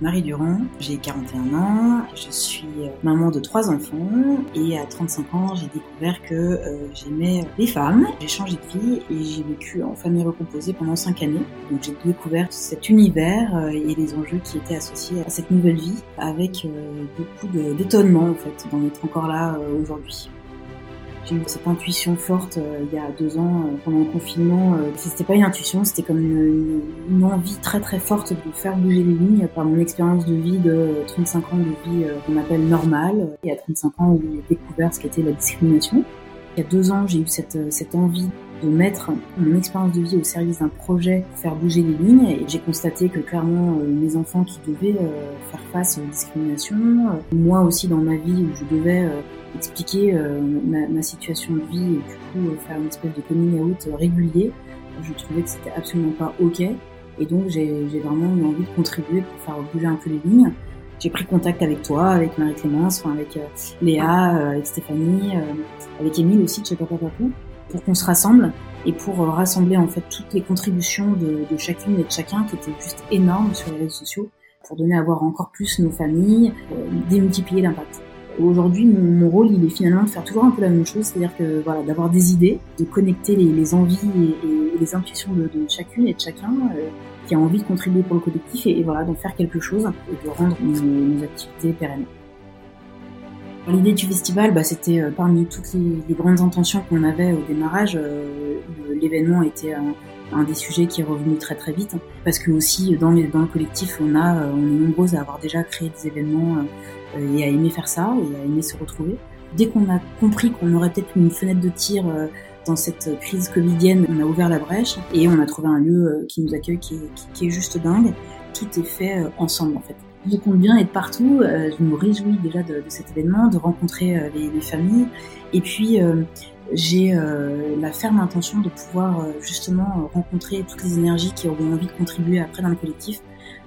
Marie Durand, j'ai 41 ans, je suis maman de trois enfants et à 35 ans j'ai découvert que euh, j'aimais les femmes. J'ai changé de vie et j'ai vécu en famille recomposée pendant 5 années. Donc j'ai découvert cet univers euh, et les enjeux qui étaient associés à cette nouvelle vie avec euh, beaucoup d'étonnement en fait d'en être encore là aujourd'hui. Cette intuition forte euh, il y a deux ans euh, pendant le confinement. Euh, c'était pas une intuition, c'était comme une, envie très très forte de faire bouger les lignes par mon expérience de vie de 35 ans de vie qu'on appelle normale et à 35 ans où j'ai découvert ce qu'était la discrimination. Il y a deux ans, j'ai eu cette, cette envie de mettre mon expérience de vie au service d'un projet pour faire bouger les lignes et j'ai constaté que clairement mes enfants qui devaient faire face aux discriminations, moi aussi dans ma vie où je devais expliquer euh, ma, ma, situation de vie et du coup euh, faire une espèce de coming out régulier. Je trouvais que c'était absolument pas ok et donc j'ai vraiment eu envie de contribuer pour faire bouger un peu les lignes. J'ai pris contact avec toi, avec Marie-Clémence, enfin avec euh, Léa, avec Stéphanie, avec Émile aussi de chez Papa Papou, pour qu'on se rassemble et pour rassembler en fait toutes les contributions de, de, chacune et de chacun qui étaient juste énormes sur les réseaux sociaux pour donner à voir encore plus nos familles, démultiplier l'impact. Aujourd'hui, mon, rôle, il est finalement de faire toujours un peu la même chose, c'est-à-dire que voilà, d'avoir des idées, de connecter les, envies et, les intuitions de, chacune et de chacun euh, qui a envie de contribuer pour le collectif et, voilà, d'en faire quelque chose et de rendre nos, activités pérennes. L'idée du festival, bah, c'était euh, parmi toutes les, grandes intentions qu'on avait au démarrage. Euh, l'événement était un, des sujets qui est revenu très très vite, parce que aussi dans le collectif, on a, on est nombreuses à avoir déjà créé des événements et à aimer faire ça et à aimer se retrouver. Dès qu'on a compris qu'on aurait peut-être une fenêtre de tir euh, dans cette crise covidienne, on a ouvert la brèche et on a trouvé un lieu euh, qui nous accueille qui est, qui est juste dingue. Tout est fait euh, ensemble en fait. Je compte bien être partout. Je me réjouis déjà de, de cet événement, de rencontrer les, les familles. Et puis, j'ai la ferme intention de pouvoir justement rencontrer toutes les énergies qui auront envie de contribuer après dans le collectif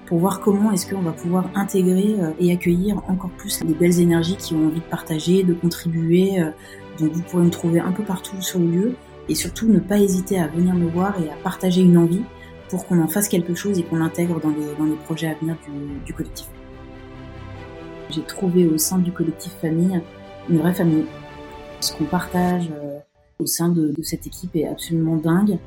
pour voir comment est-ce qu'on va pouvoir intégrer euh, et accueillir encore plus les belles énergies qui ont envie de partager, de contribuer. Euh. Donc vous pourrez me trouver un peu partout sur le lieu et surtout ne pas hésiter à venir me voir et à partager une envie pour qu'on en fasse quelque chose et qu'on l'intègre dans les, projets à venir du, du collectif. J'ai trouvé au sein du collectif famille une vraie famille. Ce qu'on partage euh, au sein de, de cette équipe est absolument dingue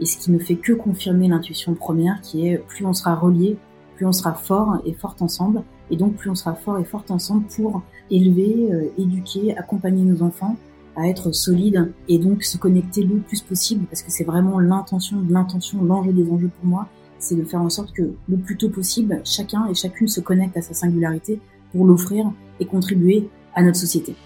et ce qui ne fait que confirmer l'intuition première qui est plus on sera relié, plus on sera fort et forte ensemble, et donc plus on sera fort et forte ensemble pour élever, euh, éduquer, accompagner nos enfants à être solides et donc se connecter le plus possible, parce que c'est vraiment l'intention, l'intention, l'enjeu des enjeux pour moi, c'est de faire en sorte que le plus tôt possible, chacun et chacune se connecte à sa singularité pour l'offrir et contribuer à notre société.